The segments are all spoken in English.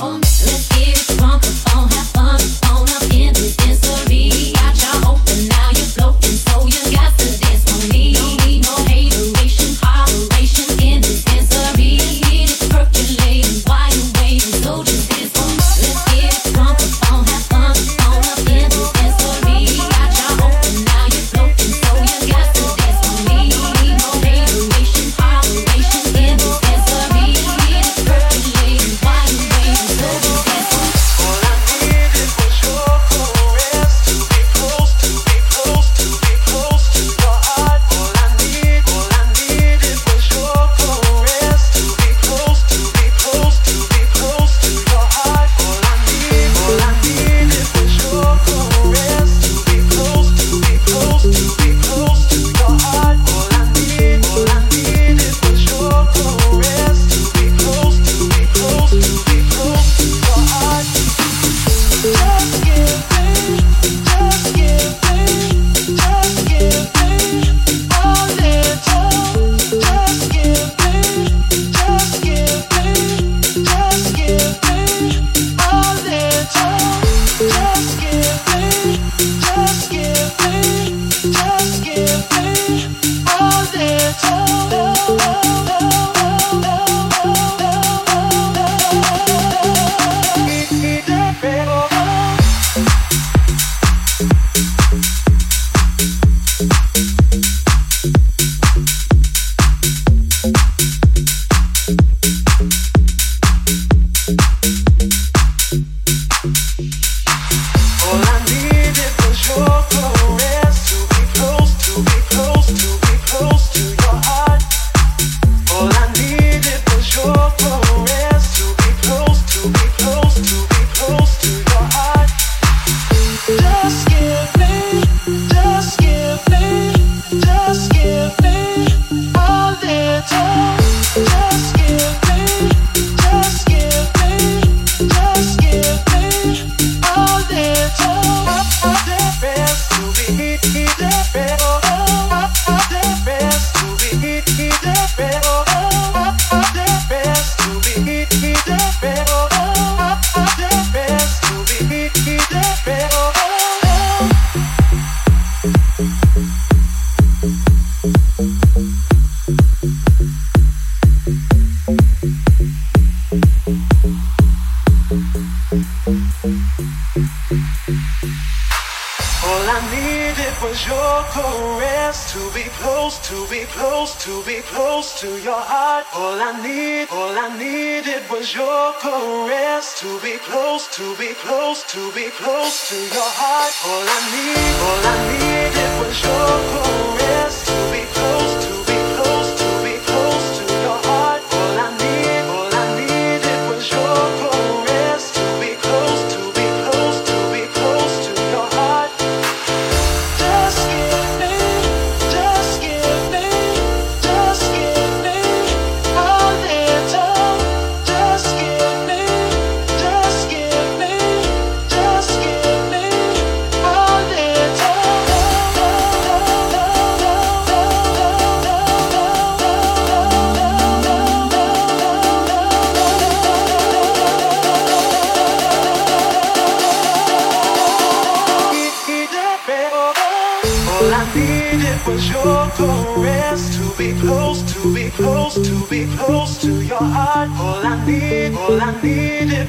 und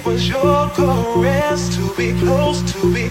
was your caress to be close, to me.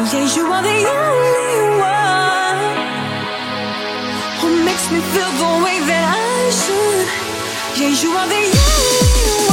Yeah, you are the only one who makes me feel the way that I should. Yeah, you are the only one.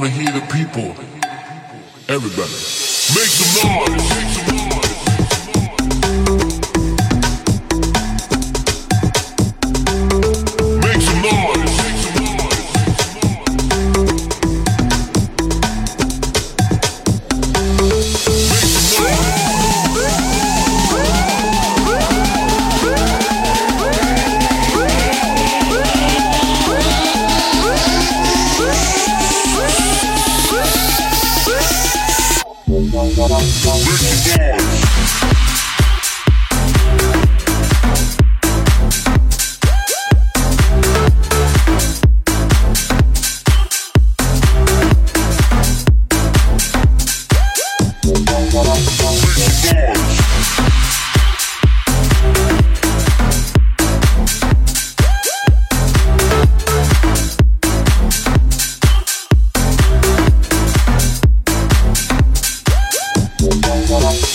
To hear the people. Thank you.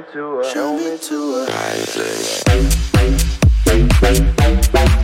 Me to a. Show me to a.